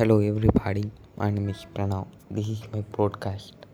Hello, everybody. My name is Pranav. This is my podcast.